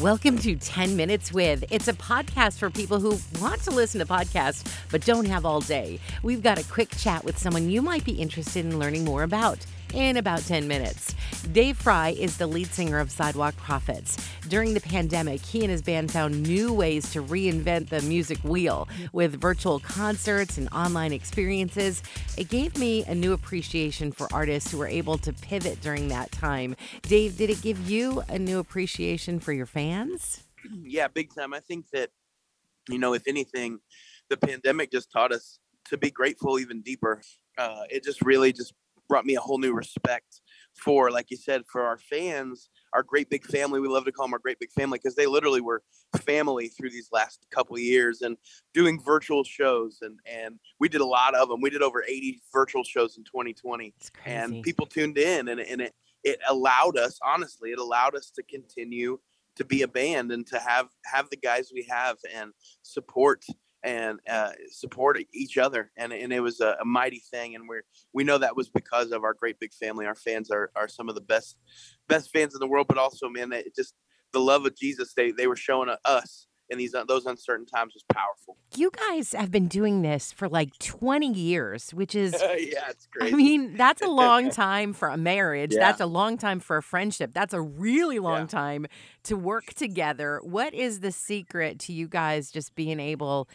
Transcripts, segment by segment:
Welcome to 10 Minutes With. It's a podcast for people who want to listen to podcasts but don't have all day. We've got a quick chat with someone you might be interested in learning more about in about 10 minutes. Dave Frey is the lead singer of Sidewalk Prophets. During the pandemic, he and his band found new ways to reinvent the music wheel with virtual concerts and online experiences. It gave me a new appreciation for artists who were able to pivot during that time. Dave, did it give you a new appreciation for your fans? Yeah, big time. I think that, you know, if anything, the pandemic just taught us to be grateful even deeper. Uh, it just really just brought me a whole new respect for, like you said, for our fans, our great big family. We love to call them our great big family because they literally were family through these last couple of years and doing virtual shows. And, and we did a lot of them. We did over 80 virtual shows in 2020 and people tuned in and, and it, it allowed us, honestly, it allowed us to continue to be a band and to have, have the guys we have and support and uh, support each other. And, and it was a, a, mighty thing. And we're, we know that was because of our great big family. Our fans are, are some of the best, best fans in the world, but also, man, just the love of Jesus, they, they were showing us in these uh, those uncertain times was powerful. You guys have been doing this for like 20 years, which is yeah, it's great. I mean, that's a long time for a marriage. Yeah. That's a long time for a friendship. That's a really long yeah. time to work together. What is the secret to you guys just being able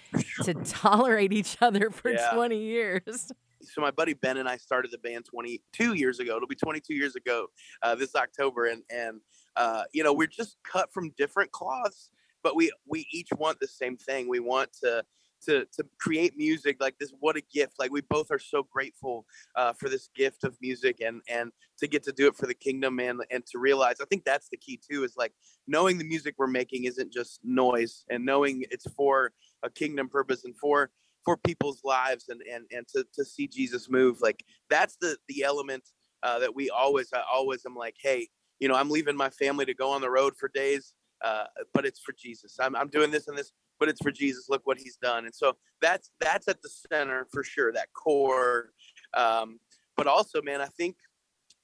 to tolerate each other for yeah. 20 years? so my buddy Ben and I started the band 22 years ago. It'll be 22 years ago uh, this October, and and uh, you know we're just cut from different cloths but we we each want the same thing. We want to to to create music like this. What a gift! Like we both are so grateful uh, for this gift of music and and to get to do it for the kingdom and and to realize. I think that's the key too. Is like knowing the music we're making isn't just noise, and knowing it's for a kingdom purpose and for for people's lives and and and to to see Jesus move. Like that's the the element uh, that we always I always am like, hey, you know, I'm leaving my family to go on the road for days uh, but it's for Jesus. I'm, I'm doing this and this, but it's for Jesus. Look what he's done. And so that's, that's at the center for sure, that core. Um, but also, man, I think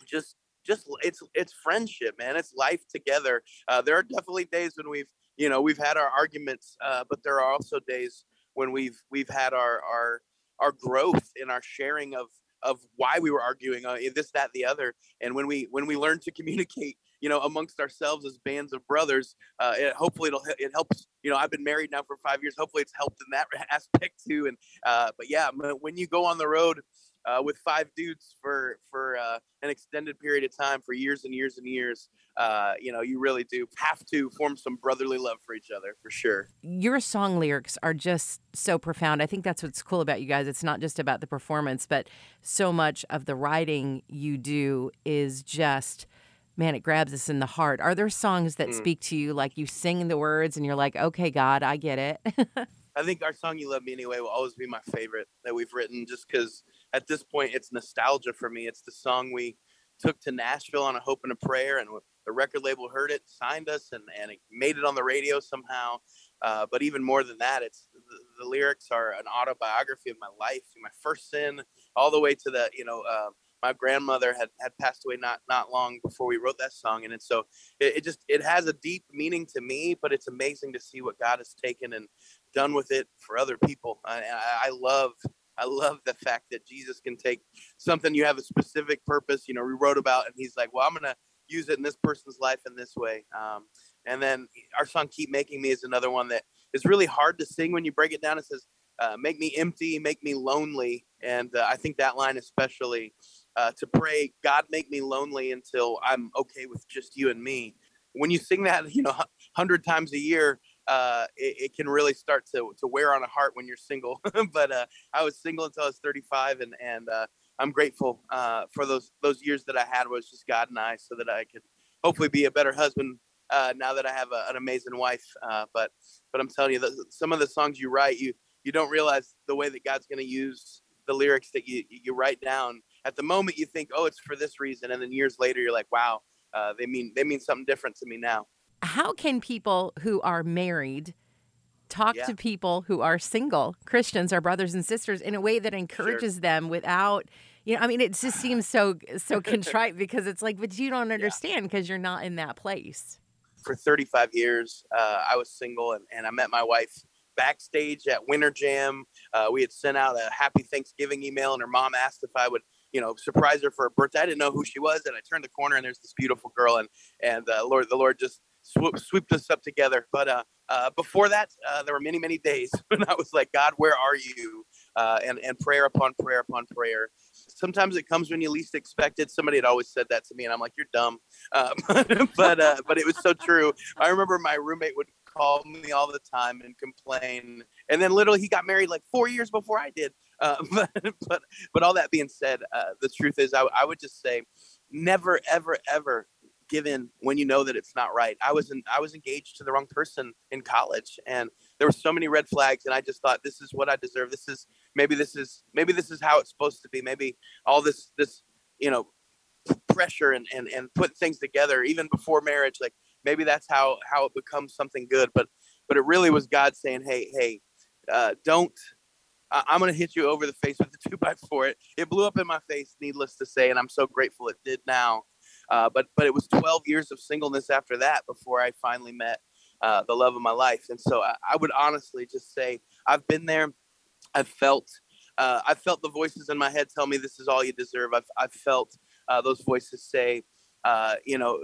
just, just it's, it's friendship, man. It's life together. Uh, there are definitely days when we've, you know, we've had our arguments, uh, but there are also days when we've, we've had our, our, our growth in our sharing of, of why we were arguing uh, this, that, the other. And when we, when we learn to communicate you know, amongst ourselves as bands of brothers. Uh, it, hopefully, it'll it helps. You know, I've been married now for five years. Hopefully, it's helped in that aspect too. And uh, but yeah, when you go on the road uh, with five dudes for for uh, an extended period of time for years and years and years, uh, you know, you really do have to form some brotherly love for each other for sure. Your song lyrics are just so profound. I think that's what's cool about you guys. It's not just about the performance, but so much of the writing you do is just man, it grabs us in the heart. Are there songs that mm. speak to you like you sing the words and you're like, okay, God, I get it? I think our song "You Love Me Anyway" will always be my favorite that we've written, just because at this point it's nostalgia for me. It's the song we took to Nashville on a hope and a prayer, and the record label heard it, signed us, and and it made it on the radio somehow. Uh, but even more than that, it's the, the, lyrics are an autobiography of my life, my first sin, all the way to the you know. Uh, my grandmother had, had passed away not not long before we wrote that song and, it's so it, it, just it has a deep meaning to me but it's amazing to see what god has taken and done with it for other people. I, I, love i love the fact that jesus can take something you have a specific purpose you know we wrote about and he's like well i'm gonna use it in this person's life in this way. Um, and then our song keep making me is another one that is really hard to sing when you break it down. It says uh, make me empty make me lonely and uh, i think that line especially uh, to pray, God, make me lonely until I'm okay with just you and me. When you sing that, you know, hundred times a year, uh, it, it, can really start to, to wear on a heart when you're single. but uh, I was single until I was 35, and and uh, I'm grateful uh, for those those years that I had was just God and I, so that I could hopefully be a better husband uh, now that I have a, an amazing wife. Uh, but but I'm telling you, the, some of the songs you write, you you don't realize the way that God's going to use the lyrics that you you write down at the moment you think, oh, it's for this reason, and then years later you're like, wow, uh, they mean they mean something different to me now. How can people who are married talk yeah. to people who are single Christians, our brothers and sisters, in a way that encourages sure. them without? You know, I mean, it just seems so so contrite because it's like, but you don't understand because yeah. you're not in that place. for 35 years. Uh, I was single and, and I met my wife backstage at Winter Jam. Uh, we had sent out a happy Thanksgiving email, and her mom asked if I would, you know, surprise her for her birthday. I didn't know who she was, and I turned the corner, and there's this beautiful girl, and and uh, Lord, the Lord just swoop, swooped us up together. But uh, uh, before that, uh, there were many, many days when I was like, God, where are you? Uh, and and prayer upon prayer upon prayer. Sometimes it comes when you least expect it. Somebody had always said that to me, and I'm like, you're dumb. Uh, but uh, but it was so true. I remember my roommate would call me all the time and complain. And then literally he got married like four years before I did. Uh, but, but, but all that being said, uh, the truth is I, I would just say never, ever, ever give in when you know that it's not right. I was in, I was engaged to the wrong person in college and there were so many red flags and I just thought this is what I deserve. This is maybe this is maybe this is how it's supposed to be. Maybe all this this you know pressure and and and put things together even before marriage like maybe that's how how it becomes something good but but it really was god saying hey hey uh, don't i'm going to hit you over the face with the two by four. It, it blew up in my face needless to say and i'm so grateful it did now. Uh, but but it was 12 years of singleness after that before i finally met uh, the love of my life. And so I, I, would honestly just say i've been there. I've felt uh, i felt the voices in my head tell me this is all you deserve. I've, I've felt uh, those voices say uh, you know,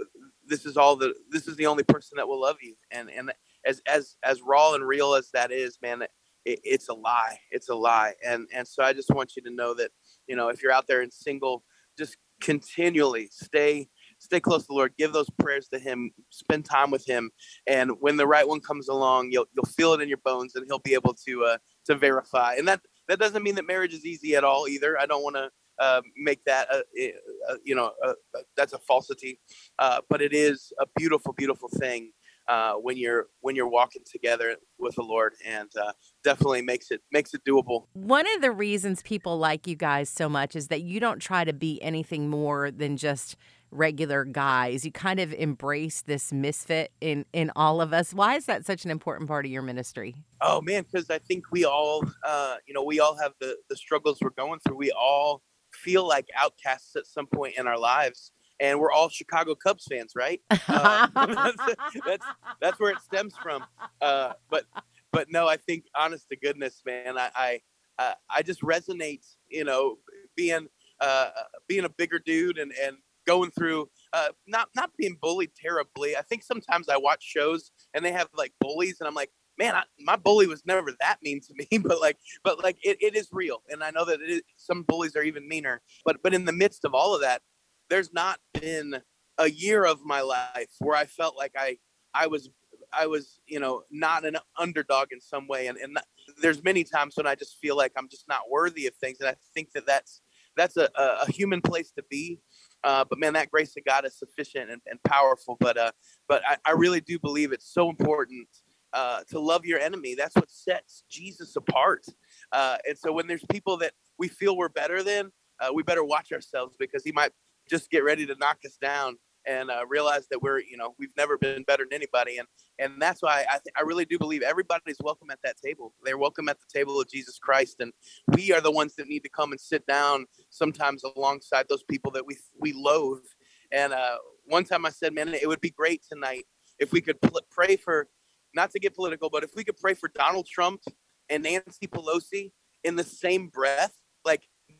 this is all the this is the only person that will love you. And and as as as raw and real as that is, man, it, it's a lie. It's a lie. And and so I just want you to know that you know if you're out there and single, just continually stay stay close to the Lord. Give those prayers to Him. Spend time with Him. And when the right one comes along, you'll you'll feel it in your bones, and He'll be able to uh, to verify. And that that doesn't mean that marriage is easy at all either. I don't want to uh, make that a, a, a you know a, that's a falsity, uh, but it is a beautiful, beautiful thing uh, when you're when you're walking together with the Lord, and uh, definitely makes it makes it doable. One of the reasons people like you guys so much is that you don't try to be anything more than just regular guys. You kind of embrace this misfit in in all of us. Why is that such an important part of your ministry? Oh man, because I think we all, uh, you know, we all have the the struggles we're going through. We all feel like outcasts at some point in our lives and we're all Chicago Cubs fans, right? Uh, that's, that's, that's where it stems from. Uh, but but no, I think honest to goodness, man, I I, uh, I just resonate, you know, being uh, being a bigger dude and and going through uh, not not being bullied terribly. I think sometimes I watch shows and they have like bullies, and I'm like, man, I, my bully was never that mean to me, but like, but like it, it is real. And I know that it is, some bullies are even meaner, but, but in the midst of all of that, there's not been a year of my life where I felt like I, I was, I was, you know, not an underdog in some way. And, and there's many times when I just feel like I'm just not worthy of things. And I think that that's, that's a, a human place to be. Uh, but man, that grace of God is sufficient and, and powerful. But uh, but I, I really do believe it's so important uh, to love your enemy. That's what sets Jesus apart. Uh, and so when there's people that we feel we're better than, uh, we better watch ourselves because he might just get ready to knock us down and uh, realize that we're, you know, we've never been better than anybody. And and that's why I th- I really do believe everybody's welcome at that table. They're welcome at the table of Jesus Christ, and we are the ones that need to come and sit down sometimes alongside those people that we we loathe. And uh, one time I said, man, it would be great tonight if we could pl- pray for not to get political, but if we could pray for Donald Trump and Nancy Pelosi in the same breath,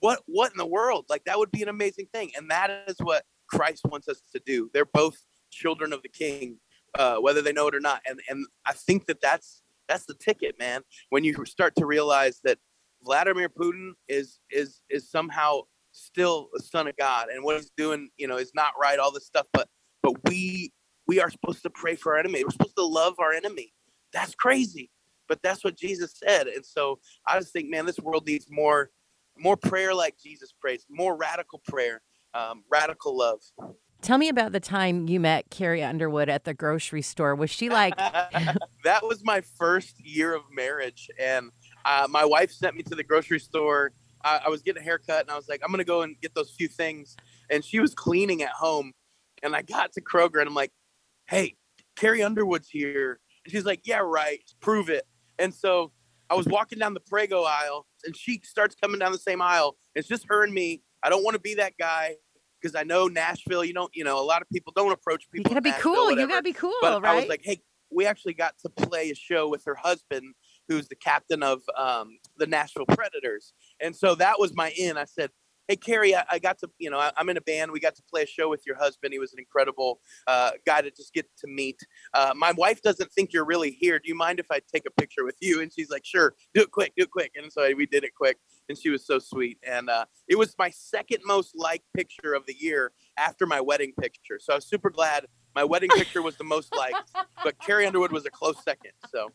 what what in the world? Like that would be an amazing thing. And that is what Christ wants us to do. They're both children of the King, uh, whether they know it or not. And and I think that that's that's the ticket, man. When you start to realize that Vladimir Putin is is is somehow still a son of God, and what he's doing, you know, is not right. All this stuff, but but we we are supposed to pray for our enemy. We're supposed to love our enemy. That's crazy, but that's what Jesus said. And so I just think, man, this world needs more, more prayer like Jesus prays, more radical prayer, um, radical love. Tell me about the time you met Carrie Underwood at the grocery store. Was she like? that was my first year of marriage, and uh, my wife sent me to the grocery store. I, I was getting a haircut, and I was like, "I'm gonna go and get those few things." And she was cleaning at home, and I got to Kroger, and I'm like, hey, Carrie Underwood's here. And she's like, yeah, right. Prove it. And so I was walking down the Prego aisle and she starts coming down the same aisle. It's just her and me. I don't want to be that guy. because I know Nashville. You don't, you know, a lot of people don't approach people. You gotta be Nashville, cool. You gotta be cool, But right? I was like, hey, we actually got to play a show with her husband, who's the captain of um, the Nashville Predators, and so that was my in. I said. Hey Carrie, I, I got to, you know, I, I'm in a band. We got to play a show with your husband. He was an incredible uh, guy to just get to meet. Uh, my wife doesn't think you're really here. Do you mind if I take a picture with you? And she's like, sure, do it quick, do it quick. And so we did it quick. And she was so sweet. And uh, it was my second most liked picture of the year after my wedding picture. So I was super glad my wedding picture was the most liked, but Carrie Underwood was a close second. So,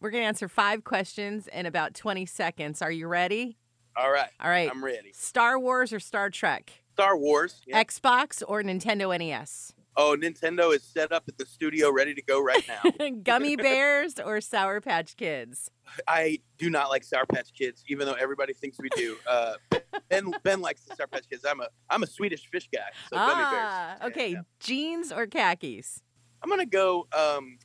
We're gonna answer five questions in about 20 seconds. Are you ready? All right, All right. I'm ready. Star Wars or Star Trek? Star Wars. Yeah. Xbox or Nintendo NES? Oh, Nintendo is set up at the studio ready to go right now. Gummy bears or Sour Patch Kids? I do not like Sour Patch Kids, even though everybody thinks we do. Uh, Ben Ben likes the Sour Patch Kids. I'm a I'm a Swedish fish guy, so gummy bears. ah, Yeah, okay. yeah. Jeans or khakis? I'm gonna go um,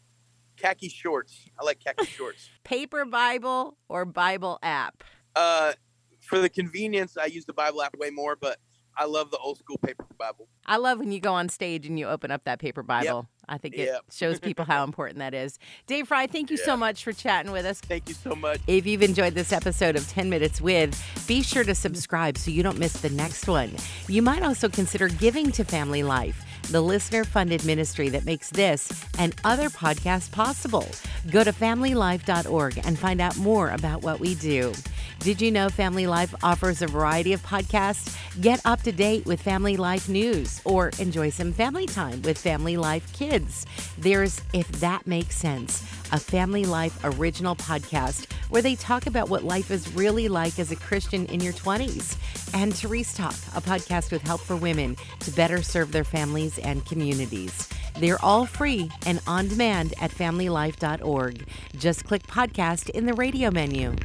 khaki shorts. I like khaki shorts. Paper Bible or Bible app? Uh, for the convenience, I use the Bible app way more, but I love the old school paper Bible. I love when you go on stage and you open up that paper Bible. I think it Yep. shows people how important that is. Dave Frey, thank you so much for chatting with us. Thank you so much. If you've enjoyed this episode of 10 Minutes With, be sure to subscribe so you don't miss the next one. You might also consider giving to Family Life, the listener funded ministry that makes this and other podcasts possible. Go to familylife.org and find out more about what we do. Did you know Family Life offers a variety of podcasts? Get up to date with Family Life news or enjoy some family time with Family Life kids. There's If That Makes Sense, a Family Life original podcast where they talk about what life is really like as a Christian in your 20s. And Therese Talk, a podcast with help for women to better serve their families and communities. They're all free and on demand at familylife.org. Just click podcast in the radio menu.